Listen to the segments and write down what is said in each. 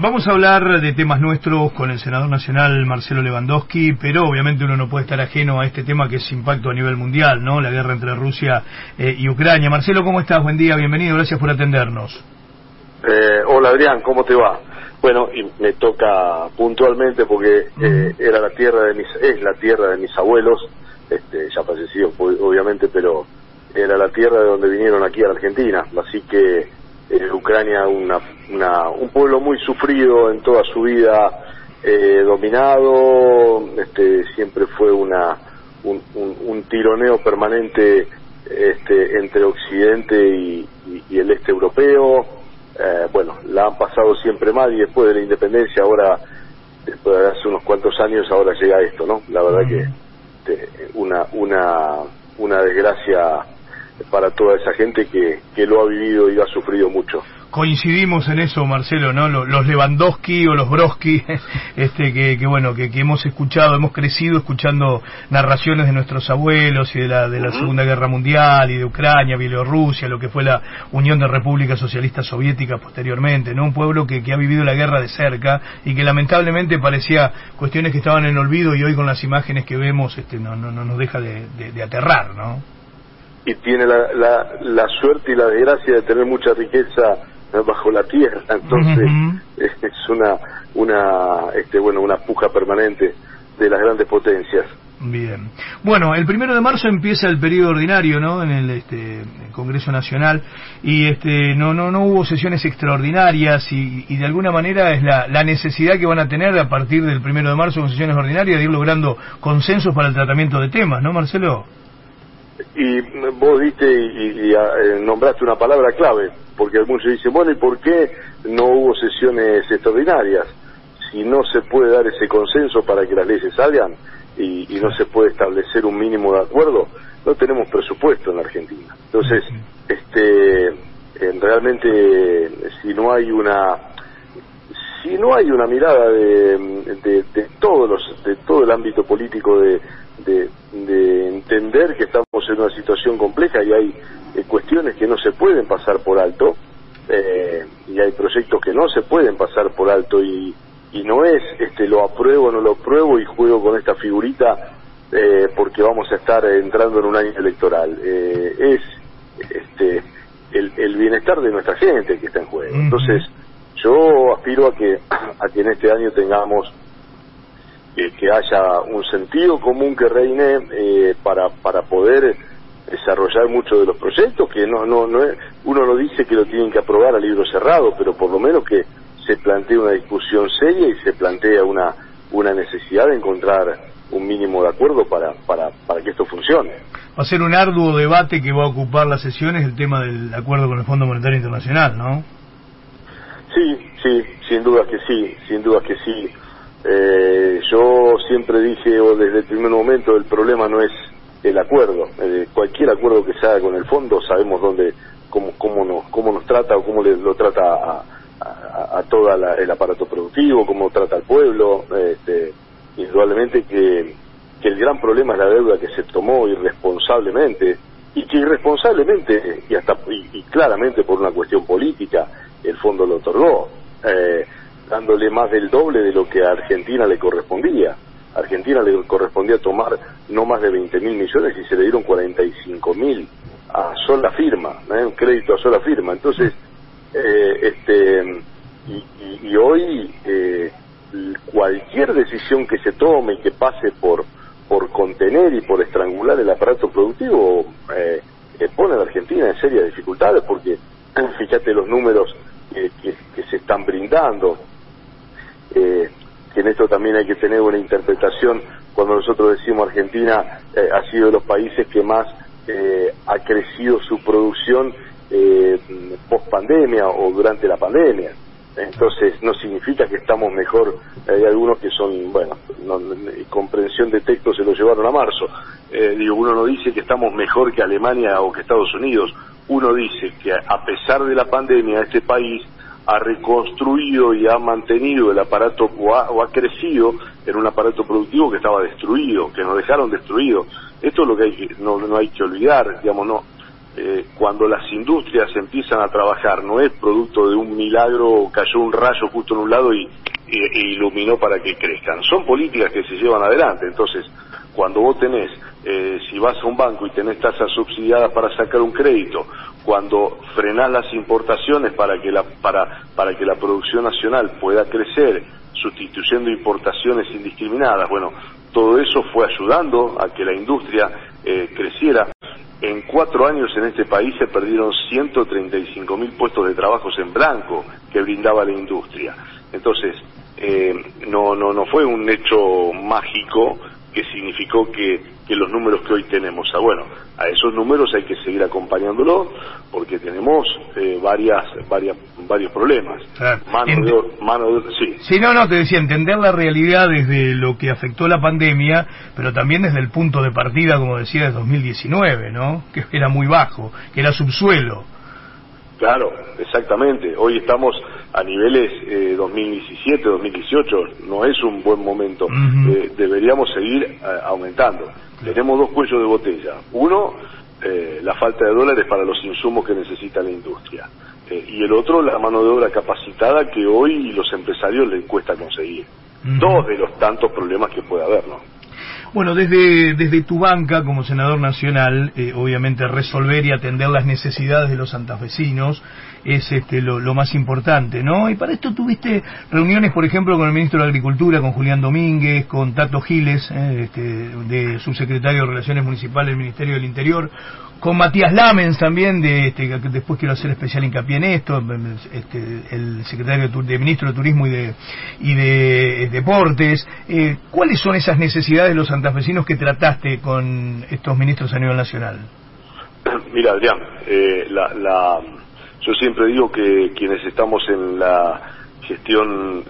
vamos a hablar de temas nuestros con el senador nacional Marcelo Lewandowski, pero obviamente uno no puede estar ajeno a este tema que es impacto a nivel mundial, ¿no? La guerra entre Rusia eh, y Ucrania. Marcelo, ¿cómo estás? Buen día, bienvenido, gracias por atendernos. Eh, hola Adrián, ¿cómo te va? Bueno, y me toca puntualmente porque eh, era la tierra de mis, es la tierra de mis abuelos, este, ya fallecidos obviamente, pero era la tierra de donde vinieron aquí a la Argentina, así que eh, Ucrania una, una, un pueblo muy sufrido en toda su vida, eh, dominado, este, siempre fue una un, un, tironeo permanente este, entre Occidente y, el este europeo. Eh, bueno, la han pasado siempre mal y después de la independencia, ahora, después de hace unos cuantos años, ahora llega esto, ¿no? La verdad que este, una, una, una desgracia para toda esa gente que, que lo ha vivido y ha sufrido mucho coincidimos en eso, Marcelo, ¿no? Los Lewandowski o los Broski, este, que, que bueno, que, que, hemos escuchado, hemos crecido escuchando narraciones de nuestros abuelos y de la, de la Segunda Guerra Mundial y de Ucrania, Bielorrusia, lo que fue la Unión de Repúblicas Socialistas Soviéticas posteriormente, ¿no? Un pueblo que, que ha vivido la guerra de cerca y que lamentablemente parecía cuestiones que estaban en olvido y hoy con las imágenes que vemos, este, no, no, no nos deja de, de, de aterrar, ¿no? Y tiene la, la, la, suerte y la desgracia de tener mucha riqueza bajo la tierra entonces es una una este bueno una puja permanente de las grandes potencias Bien. Bueno, el primero de marzo empieza el periodo ordinario, ¿no? En el, este, Congreso Nacional y este, no, no, no hubo sesiones extraordinarias y, y de alguna manera es la, la, necesidad que van a tener a partir del primero de marzo con sesiones ordinarias de ir logrando consensos para el tratamiento de temas, ¿no, Marcelo? Y vos diste y, eh, nombraste una palabra clave, porque muchos dicen, bueno, ¿y por qué no hubo sesiones extraordinarias? Si no se puede dar ese consenso para que las leyes salgan y, no se puede establecer un mínimo de acuerdo, no tenemos presupuesto en la Argentina. Entonces, este, realmente, si no hay una si no hay una mirada de, de, todos los de todo el ámbito político de, de, entender que estamos en una situación compleja y hay eh, cuestiones que no se pueden pasar por alto eh, y hay proyectos que no se pueden pasar por alto y, y no es este lo apruebo no lo apruebo y juego con esta figurita eh, porque vamos a estar entrando en un año electoral. Es este el, el, bienestar de nuestra gente que está en juego. Entonces yo aspiro a que a que en este año tengamos que haya un sentido común que reine eh, para, para poder desarrollar muchos de los proyectos, que no, no, no es, uno no dice que lo tienen que aprobar a libro cerrado, pero por lo menos que se plantee una discusión seria y se plantea una, una necesidad de encontrar un mínimo de acuerdo para, para, para que esto funcione. Va a ser un arduo debate que va a ocupar las sesiones el tema del acuerdo con el Fondo Monetario Internacional, ¿no? Sí, sí, sin duda que sí, sin duda que sí. Eh, yo siempre dije, o desde el primer momento, el problema no es el acuerdo. Eh, cualquier acuerdo que se haga con el fondo, sabemos dónde, cómo, cómo, nos, cómo nos trata o cómo le, lo trata a, a, todo el aparato productivo, cómo trata al pueblo. Este, indudablemente que, que el gran problema es la deuda que se tomó irresponsablemente y que irresponsablemente y hasta y, claramente por una cuestión política el fondo lo otorgó. Eh, dándole más del doble de lo que a Argentina le correspondía. A Argentina le correspondía tomar no más de 20 mil millones y se le dieron 45 mil a sola firma, ¿eh? un crédito a sola firma. Entonces, eh, este, y, hoy eh, cualquier decisión que se tome y que pase por, por contener y por estrangular el aparato productivo eh, pone a la Argentina en serias dificultades porque fíjate los números que se están brindando eh, que en esto también hay que tener una interpretación cuando nosotros decimos Argentina eh, ha sido de los países que más eh, ha crecido su producción eh, post pandemia o durante la pandemia. Entonces no significa que estamos mejor, hay algunos que son, bueno, no, comprensión de texto se lo llevaron a marzo. Eh, digo, uno no dice que estamos mejor que Alemania o que Estados Unidos, uno dice que a pesar de la pandemia este país ha reconstruido y ha mantenido el aparato o ha, crecido en un aparato productivo que estaba destruido, que nos dejaron destruidos. Esto es lo que hay no, no hay que olvidar, digamos, no. eh, cuando las industrias empiezan a trabajar, no es producto de un milagro, cayó un rayo justo en un lado y, iluminó para que crezcan. Son políticas que se llevan adelante. Entonces, cuando vos tenés, eh, si vas a un banco y tenés tasas subsidiadas para sacar un crédito, cuando frenás las importaciones para que la, para, para que la producción nacional pueda crecer, sustituyendo importaciones indiscriminadas, bueno, todo eso fue ayudando a que la industria eh, creciera. En cuatro años en este país se perdieron 135 mil puestos de trabajo en blanco que brindaba la industria. Entonces, eh, no, no, no fue un hecho mágico que significó que, que los números que hoy tenemos. Ah, bueno, a esos números hay que seguir acompañándolos porque tenemos eh, varias, varias, varios problemas. Mano, de, mano sí. Sí, no, no, te decía, entender la realidad desde lo que afectó la pandemia, pero también desde el punto de partida, como decía, de 2019, ¿no? Que era muy bajo, que era subsuelo. Claro, exactamente. Hoy estamos a niveles eh, 2017, 2018. No es un buen momento. Eh, deberíamos seguir eh, aumentando. Tenemos dos cuellos de botella. Uno, eh, la falta de dólares para los insumos que necesita la industria. y el otro, la mano de obra capacitada que hoy los empresarios les cuesta conseguir. Dos de los tantos problemas que puede haber, ¿no? Bueno, desde, desde tu banca como senador nacional, eh, obviamente resolver y atender las necesidades de los santafesinos es este, lo, más importante, ¿no? Y para esto tuviste reuniones, por ejemplo, con el ministro de Agricultura, con Julián Domínguez, con Tato Giles, eh, este, de subsecretario de Relaciones Municipales del Ministerio del Interior, con Matías Lamens también, de, este, después quiero hacer especial hincapié en esto, este, el secretario de, ministro de Turismo y de, y de eh, Deportes. Eh, ¿Cuáles son esas necesidades de los santafesinos que trataste con estos ministros a nivel nacional? Mira, Adrián, eh, la, yo siempre digo que quienes estamos en la gestión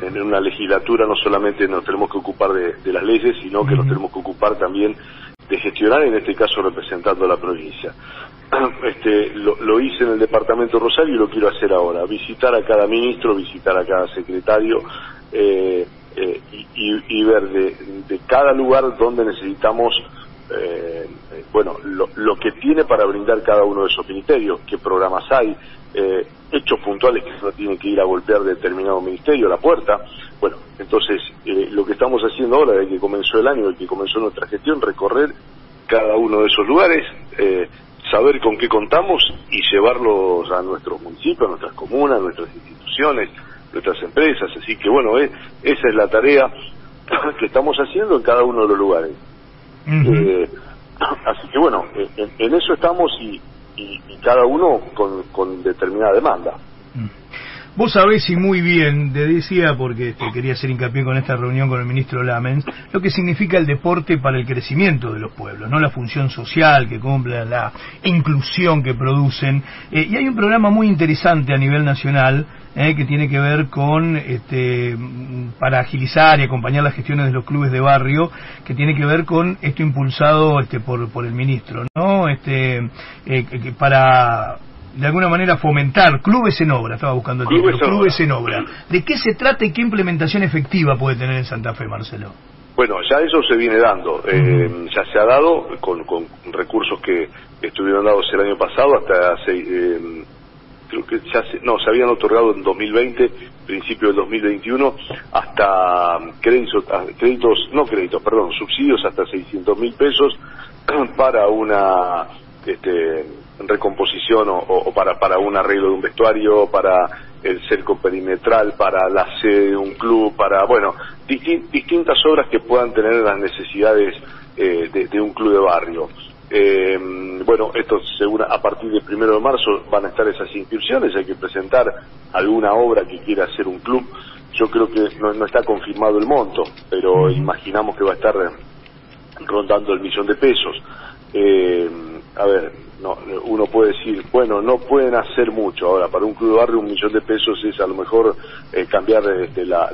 en, una legislatura no solamente nos tenemos que ocupar de, las leyes, sino que nos tenemos que ocupar también de gestionar, en este caso representando a la provincia. Este, lo, hice en el departamento Rosario y lo quiero hacer ahora, visitar a cada ministro, visitar a cada secretario eh, eh, y, ver de, cada lugar donde necesitamos, eh, bueno, lo, que tiene para brindar cada uno de esos ministerios, qué programas hay, hechos puntuales que no tienen que ir a golpear determinado ministerio la puerta, bueno, entonces, eh, lo que estamos haciendo ahora, desde que comenzó el año, desde que comenzó nuestra gestión, recorrer cada uno de esos lugares, eh, saber con qué contamos y llevarlos a nuestros municipios, a nuestras comunas, a nuestras instituciones, nuestras empresas. Así que, bueno, eh, esa es la tarea que estamos haciendo en cada uno de los lugares. así que, bueno, en, eso estamos y, cada uno con, determinada demanda. Vos sabés y muy bien, te decía, porque te quería hacer hincapié con esta reunión con el ministro Lamens, lo que significa el deporte para el crecimiento de los pueblos, no la función social que cumple, la inclusión que producen. Eh, y hay un programa muy interesante a nivel nacional eh, que tiene que ver con, este, para agilizar y acompañar las gestiones de los clubes de barrio, que tiene que ver con esto impulsado este, por, por el ministro, ¿no? Este, eh, para de alguna manera fomentar clubes en obra, estaba buscando el clubes, clubes en obra. ¿De qué se trata y qué implementación efectiva puede tener en Santa Fe, Marcelo? Bueno, ya eso se viene dando, eh, ya se ha dado con, con, recursos que estuvieron dados el año pasado hasta hace, eh, creo que ya se, no, se habían otorgado en 2020, principio del 2021, hasta créditos, créditos, no créditos, perdón, subsidios hasta 600 mil pesos para una este, recomposición o, para, para un arreglo de un vestuario, para el cerco perimetral, para la sede de un club, para, bueno, distintas obras que puedan tener las necesidades eh, de, un club de barrio. Eh, bueno, esto segura, a partir del primero de marzo van a estar esas inscripciones, hay que presentar alguna obra que quiera hacer un club. Yo creo que no, no está confirmado el monto, pero imaginamos que va a estar rondando el millón de pesos. Eh, a ver, no, uno puede decir, bueno, no pueden hacer mucho. Ahora, para un club de barrio un millón de pesos es a lo mejor eh, cambiar este, la,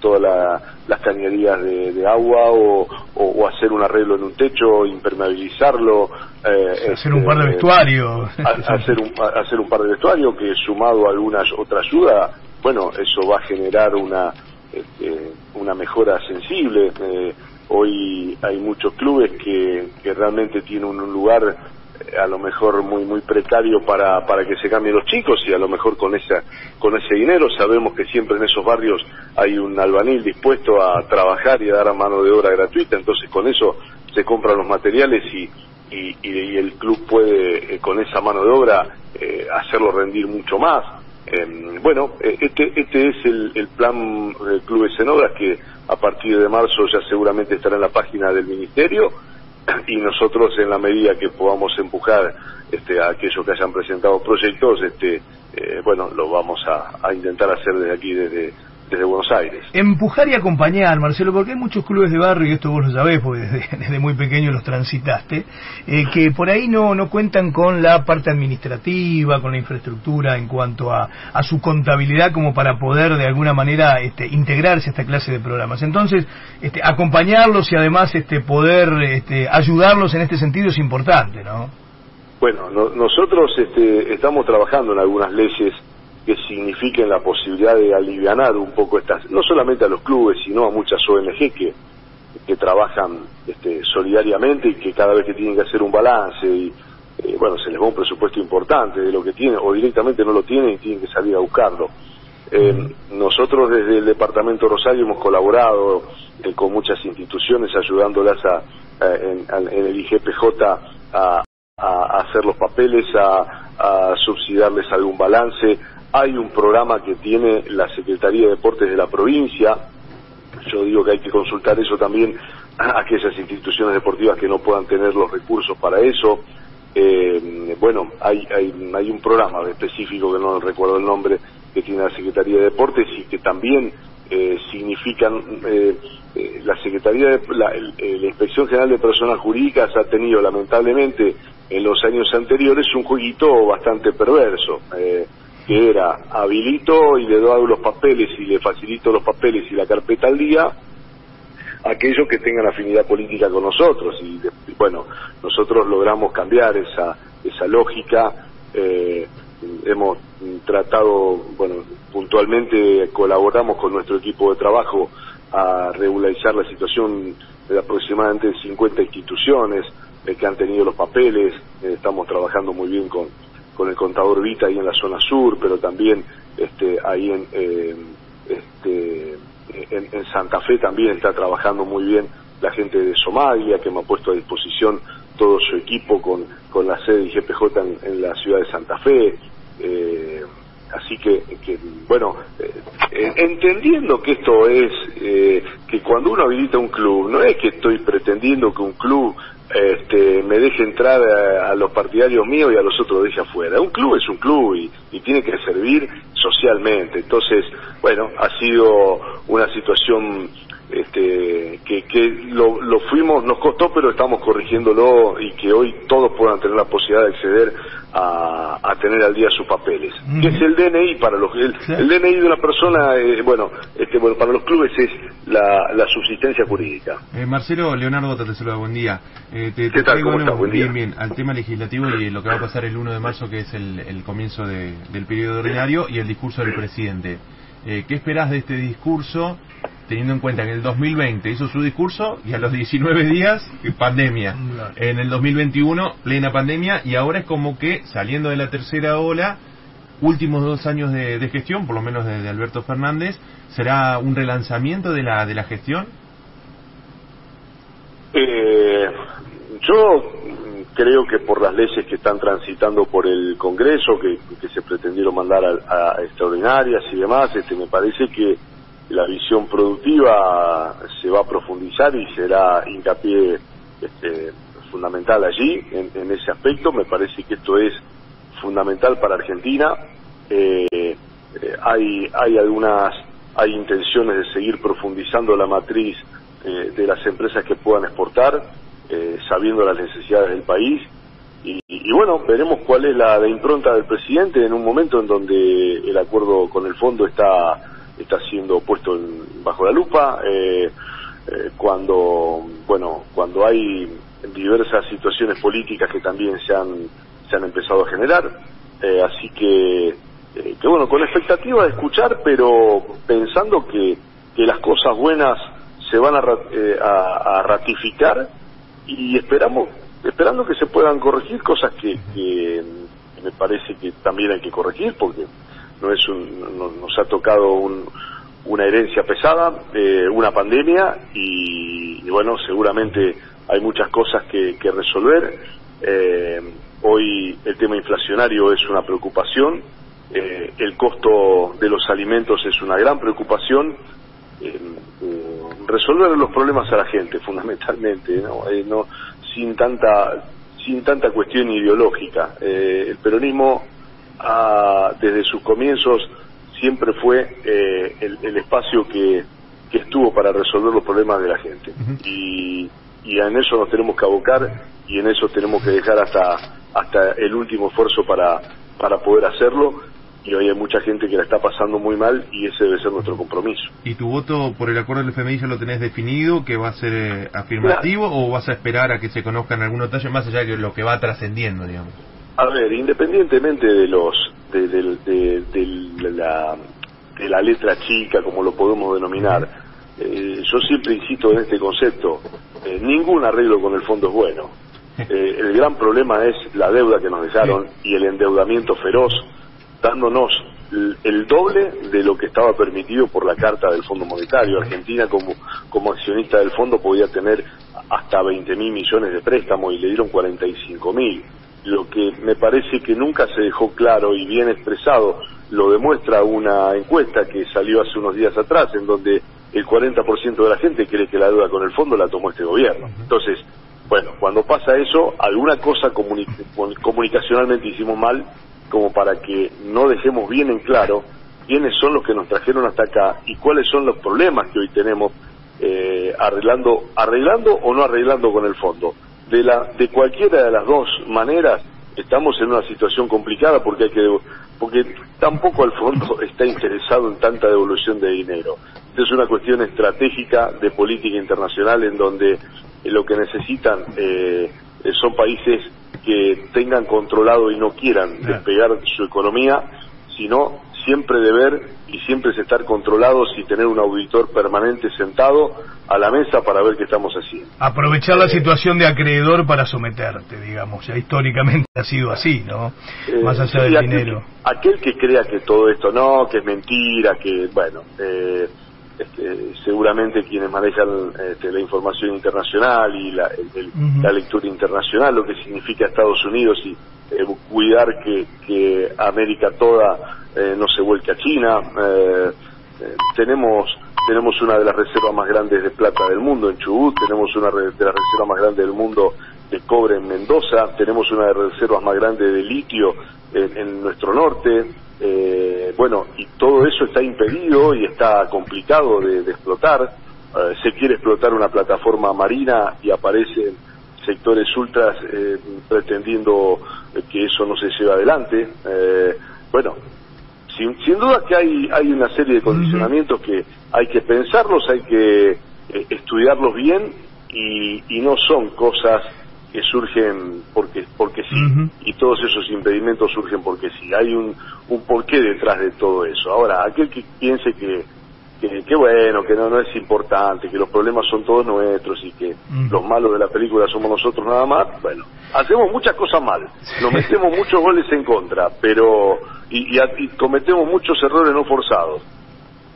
todas las cañerías de, agua o, hacer un arreglo en un techo, impermeabilizarlo. Eh, hacer un par de este, vestuarios. hacer, un, hacer un par de vestuarios que sumado a alguna otra ayuda, bueno, eso va a generar una, este, una mejora sensible. Eh, hoy hay muchos clubes que, que realmente tienen un lugar a lo mejor muy muy precario para, para que se cambien los chicos y a lo mejor con esa con ese dinero. Sabemos que siempre en esos barrios hay un albanil dispuesto a trabajar y a dar a mano de obra gratuita. Entonces con eso se compran los materiales y y, y, el club puede eh, con esa mano de obra eh, hacerlo rendir mucho más. Eh, bueno este este es el, el plan del club Obras que a partir de marzo ya seguramente estará en la página del ministerio y nosotros en la medida que podamos empujar este, a aquellos que hayan presentado proyectos, este, eh, bueno, lo vamos a, a intentar hacer desde aquí, desde, desde Buenos Aires. Empujar y acompañar, Marcelo, porque hay muchos clubes de barrio, y esto vos lo sabés, porque desde, muy pequeño los transitaste, eh, que por ahí no, no cuentan con la parte administrativa, con la infraestructura en cuanto a, a su contabilidad como para poder de alguna manera este, integrarse a esta clase de programas. Entonces, este, acompañarlos y además este, poder este, ayudarlos en este sentido es importante, ¿no? Bueno, nosotros este, estamos trabajando en algunas leyes que signifiquen la posibilidad de aliviar un poco estas, no solamente a los clubes, sino a muchas ONG que, que trabajan este, solidariamente y que cada vez que tienen que hacer un balance y eh, bueno, se les va un presupuesto importante de lo que tienen o directamente no lo tienen y tienen que salir a buscarlo. Eh, nosotros desde el Departamento Rosario hemos colaborado eh, con muchas instituciones ayudándolas a, en, en, el IGPJ a, a hacer los papeles, a, a subsidiarles algún balance, hay un programa que tiene la Secretaría de Deportes de la provincia. Yo digo que hay que consultar eso también a aquellas instituciones deportivas que no puedan tener los recursos para eso. Eh, bueno, hay, hay, hay un programa específico que no recuerdo el nombre que tiene la Secretaría de Deportes y que también eh, significan eh, eh la Secretaría de la, la, Inspección General de Personas Jurídicas ha tenido lamentablemente en los años anteriores un jueguito bastante perverso. Que era habilito y le doy los papeles y le facilito los papeles y la carpeta al día aquellos que tengan afinidad política con nosotros. Y, bueno nosotros logramos cambiar esa esa lógica eh, hemos tratado bueno puntualmente colaboramos con nuestro equipo de trabajo a regularizar la situación de aproximadamente 50 instituciones eh, que han tenido los papeles eh, estamos trabajando muy bien con con el contador Vita ahí en la zona sur, pero también este, ahí en, eh, este, en, Santa Fe también está trabajando muy bien la gente de Somalia, que me ha puesto a disposición todo su equipo con, con la sede de IGPJ en, la ciudad de Santa Fe. Eh, así que, que bueno, eh, entendiendo que esto es, que cuando uno habilita un club, no es que estoy pretendiendo que un club este, me deje entrar a, los partidarios míos y a los otros deje afuera. Un club es un club y, y, tiene que servir socialmente. Entonces, bueno, ha sido una situación este, que, que lo, lo, fuimos, nos costó, pero estamos corrigiéndolo y que hoy todos puedan tener la posibilidad de acceder a, a tener al día sus papeles. Que es el DNI para los el, el DNI de una persona, eh, bueno, este, bueno, para los clubes es la, la subsistencia jurídica. Eh, Marcelo Leonardo te saluda, buen día. Eh, te, ¿Qué tal? ¿Cómo Buen bien, bien, al tema legislativo y lo que va a pasar el 1 de marzo, que es el, el comienzo de, del periodo ordinario y el discurso del presidente. Eh, ¿Qué esperás de este discurso? Teniendo en cuenta que en el 2020 hizo su discurso y a los 19 días pandemia. En el 2021 plena pandemia y ahora es como que saliendo de la tercera ola, últimos dos años de, gestión, por lo menos de, Alberto Fernández, ¿será un relanzamiento de la, de la gestión? Eh, yo creo que por las leyes que están transitando por el Congreso, que, se pretendieron mandar a, a, extraordinarias y demás, este, me parece que la visión productiva se va a profundizar y será hincapié este, fundamental allí, en, ese aspecto. Me parece que esto es fundamental para Argentina. Eh, eh, hay, hay algunas, hay intenciones de seguir profundizando la matriz eh, de las empresas que puedan exportar, sabiendo las necesidades del país. Y, y, bueno, veremos cuál es la, la impronta del presidente en un momento en donde el acuerdo con el fondo está está siendo puesto bajo la lupa eh, eh, cuando bueno cuando hay diversas situaciones políticas que también se han se han empezado a generar eh, así que que bueno con expectativa de escuchar pero pensando que que las cosas buenas se van a, a, a ratificar y esperamos esperando que se puedan corregir cosas que, que me parece que también hay que corregir porque no es un, nos ha tocado un, una herencia pesada, eh, una pandemia y, bueno, seguramente hay muchas cosas que, que resolver. Eh, hoy el tema inflacionario es una preocupación, eh, el costo de los alimentos es una gran preocupación. resolver los problemas a la gente, fundamentalmente, ¿no? no sin tanta sin tanta cuestión ideológica. el peronismo ha, desde sus comienzos siempre fue eh, el, espacio que, estuvo para resolver los problemas de la gente. y, y en eso nos tenemos que abocar y en eso tenemos que dejar hasta, hasta el último esfuerzo para, para poder hacerlo y hoy hay mucha gente que la está pasando muy mal y ese debe ser nuestro compromiso. ¿Y tu voto por el acuerdo del FMI ya lo tenés definido, que va a ser eh, afirmativo o vas a esperar a que se conozcan algunos detalles más allá de lo que va trascendiendo, digamos? A ver, independientemente de los de, de, la, de la letra chica, como lo podemos denominar, eh, yo siempre insisto en este concepto, eh, ningún arreglo con el fondo es bueno. Eh, el gran problema es la deuda que nos dejaron y el endeudamiento feroz, dándonos el doble de lo que estaba permitido por la Carta del Fondo Monetario. Argentina como, como accionista del fondo podía tener hasta 20 mil millones de préstamos y le dieron 45 mil lo que me parece que nunca se dejó claro y bien expresado lo demuestra una encuesta que salió hace unos días atrás en donde el 40% de la gente cree que la deuda con el fondo la tomó este gobierno. Entonces, bueno, cuando pasa eso, alguna cosa comunicacionalmente hicimos mal como para que no dejemos bien en claro quiénes son los que nos trajeron hasta acá y cuáles son los problemas que hoy tenemos eh, arreglando, arreglando o no arreglando con el fondo de, la, de cualquiera de las dos maneras estamos en una situación complicada porque hay que porque tampoco el fondo está interesado en tanta devolución de dinero. Es una cuestión estratégica de política internacional en donde lo que necesitan eh, son países que tengan controlado y no quieran despegar su economía, sino siempre deber y siempre es estar controlados y tener un auditor permanente sentado a la mesa para ver qué estamos haciendo. Aprovechar la eh, situación de acreedor para someterte, digamos, ya históricamente ha sido así, ¿no? Eh, Más allá del dinero. Aquel que crea que todo esto no, que es mentira, que, bueno, eh, este, seguramente quienes manejan este, la información internacional y la, la, lectura internacional, lo que significa Estados Unidos y eh, cuidar que, que, América toda eh, no se vuelque a China. Eh, tenemos tenemos una de las reservas más grandes de plata del mundo en Chubut, tenemos una de las reservas más grandes del mundo de cobre en Mendoza, tenemos una de las reservas más grandes de litio en, nuestro norte. bueno, y todo eso está impedido y está complicado de, explotar. se quiere explotar una plataforma marina y aparecen sectores ultras eh, pretendiendo que eso no se lleve adelante. Eh, bueno, sin, sin, duda que hay, hay una serie de condicionamientos que hay que pensarlos, hay que eh, estudiarlos bien y, y, no son cosas que surgen porque porque sí. Y todos esos impedimentos surgen porque sí. Hay un, un porqué detrás de todo eso. Ahora aquel que piense que que, bueno, que no, no es importante, que los problemas son todos nuestros y que los malos de la película somos nosotros nada más, bueno, hacemos muchas cosas mal, nos metemos muchos goles en contra, pero y, y cometemos muchos errores no forzados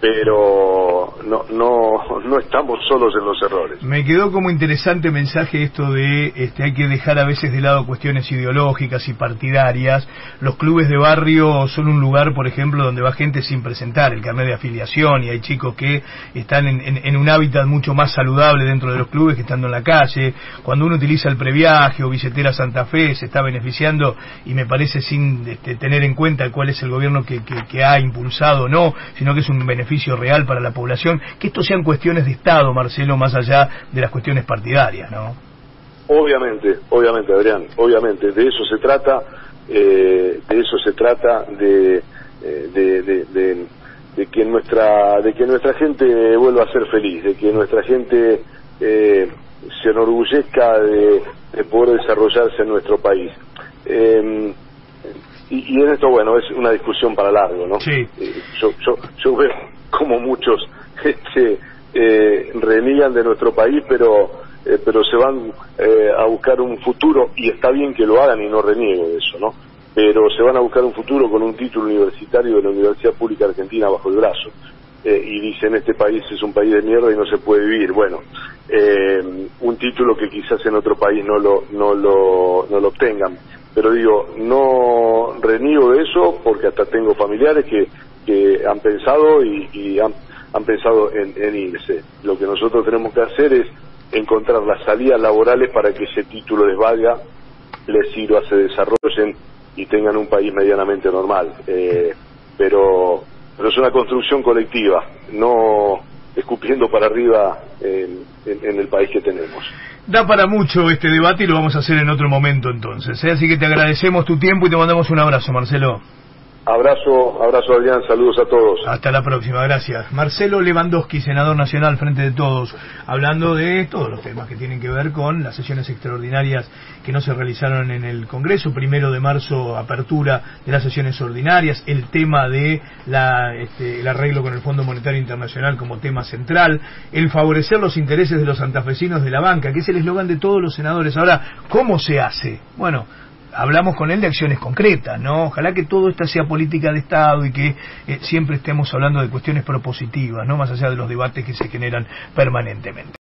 pero no, no, no estamos solos en los errores. Me quedó como interesante mensaje esto de este, hay que dejar a veces de lado cuestiones ideológicas y partidarias. Los clubes de barrio son un lugar, por ejemplo, donde va gente sin presentar el carnet de afiliación y hay chicos que están en, en, un hábitat mucho más saludable dentro de los clubes que estando en la calle. Cuando uno utiliza el previaje o billetera Santa Fe se está beneficiando y me parece sin este, tener en cuenta cuál es el gobierno que, que, que ha impulsado o no, sino que es un beneficio real para la población, que esto sean cuestiones de Estado, Marcelo, más allá de las cuestiones partidarias, ¿no? Obviamente, obviamente, Adrián, obviamente, de eso se trata, eh, de eso se trata, de, eh, de, de, que nuestra, de que nuestra gente vuelva a ser feliz, de que nuestra gente eh, se enorgullezca de, poder desarrollarse en nuestro país. Eh, y, en esto, bueno, es una discusión para largo, ¿no? Sí. yo, yo, yo veo como muchos este, eh, reniegan de nuestro país, pero eh, pero se van eh, a buscar un futuro y está bien que lo hagan y no reniego de eso, ¿no? Pero se van a buscar un futuro con un título universitario de la Universidad Pública Argentina bajo el brazo. Eh, y dicen este país es un país de mierda y no se puede vivir. Bueno, un título que quizás en otro país no lo, no lo, no lo obtengan. Pero digo, no reniego de eso porque hasta tengo familiares que, que han pensado y, han, han, pensado en, en irse. Lo que nosotros tenemos que hacer es encontrar las salidas laborales para que ese título les valga, les sirva, se desarrollen y tengan un país medianamente normal. Eh, pero, es una construcción colectiva, no escupiendo para arriba en, el país que tenemos. Da para mucho este debate y lo vamos a hacer en otro momento entonces. ¿eh? Así que te agradecemos tu tiempo y te mandamos un abrazo, Marcelo. Abrazo, abrazo Adrián, saludos a todos. Hasta la próxima, gracias. Marcelo Lewandowski, senador nacional, frente de todos, hablando de todos los temas que tienen que ver con las sesiones extraordinarias que no se realizaron en el Congreso. Primero de marzo, apertura de las sesiones ordinarias, el tema de la, este, el arreglo con el Fondo Monetario Internacional como tema central, el favorecer los intereses de los santafesinos de la banca, que es el eslogan de todos los senadores. Ahora, ¿cómo se hace? Bueno, hablamos con él de acciones concretas, ¿no? Ojalá que todo esto sea política de Estado y que eh, siempre estemos hablando de cuestiones propositivas, ¿no? Más allá de los debates que se generan permanentemente.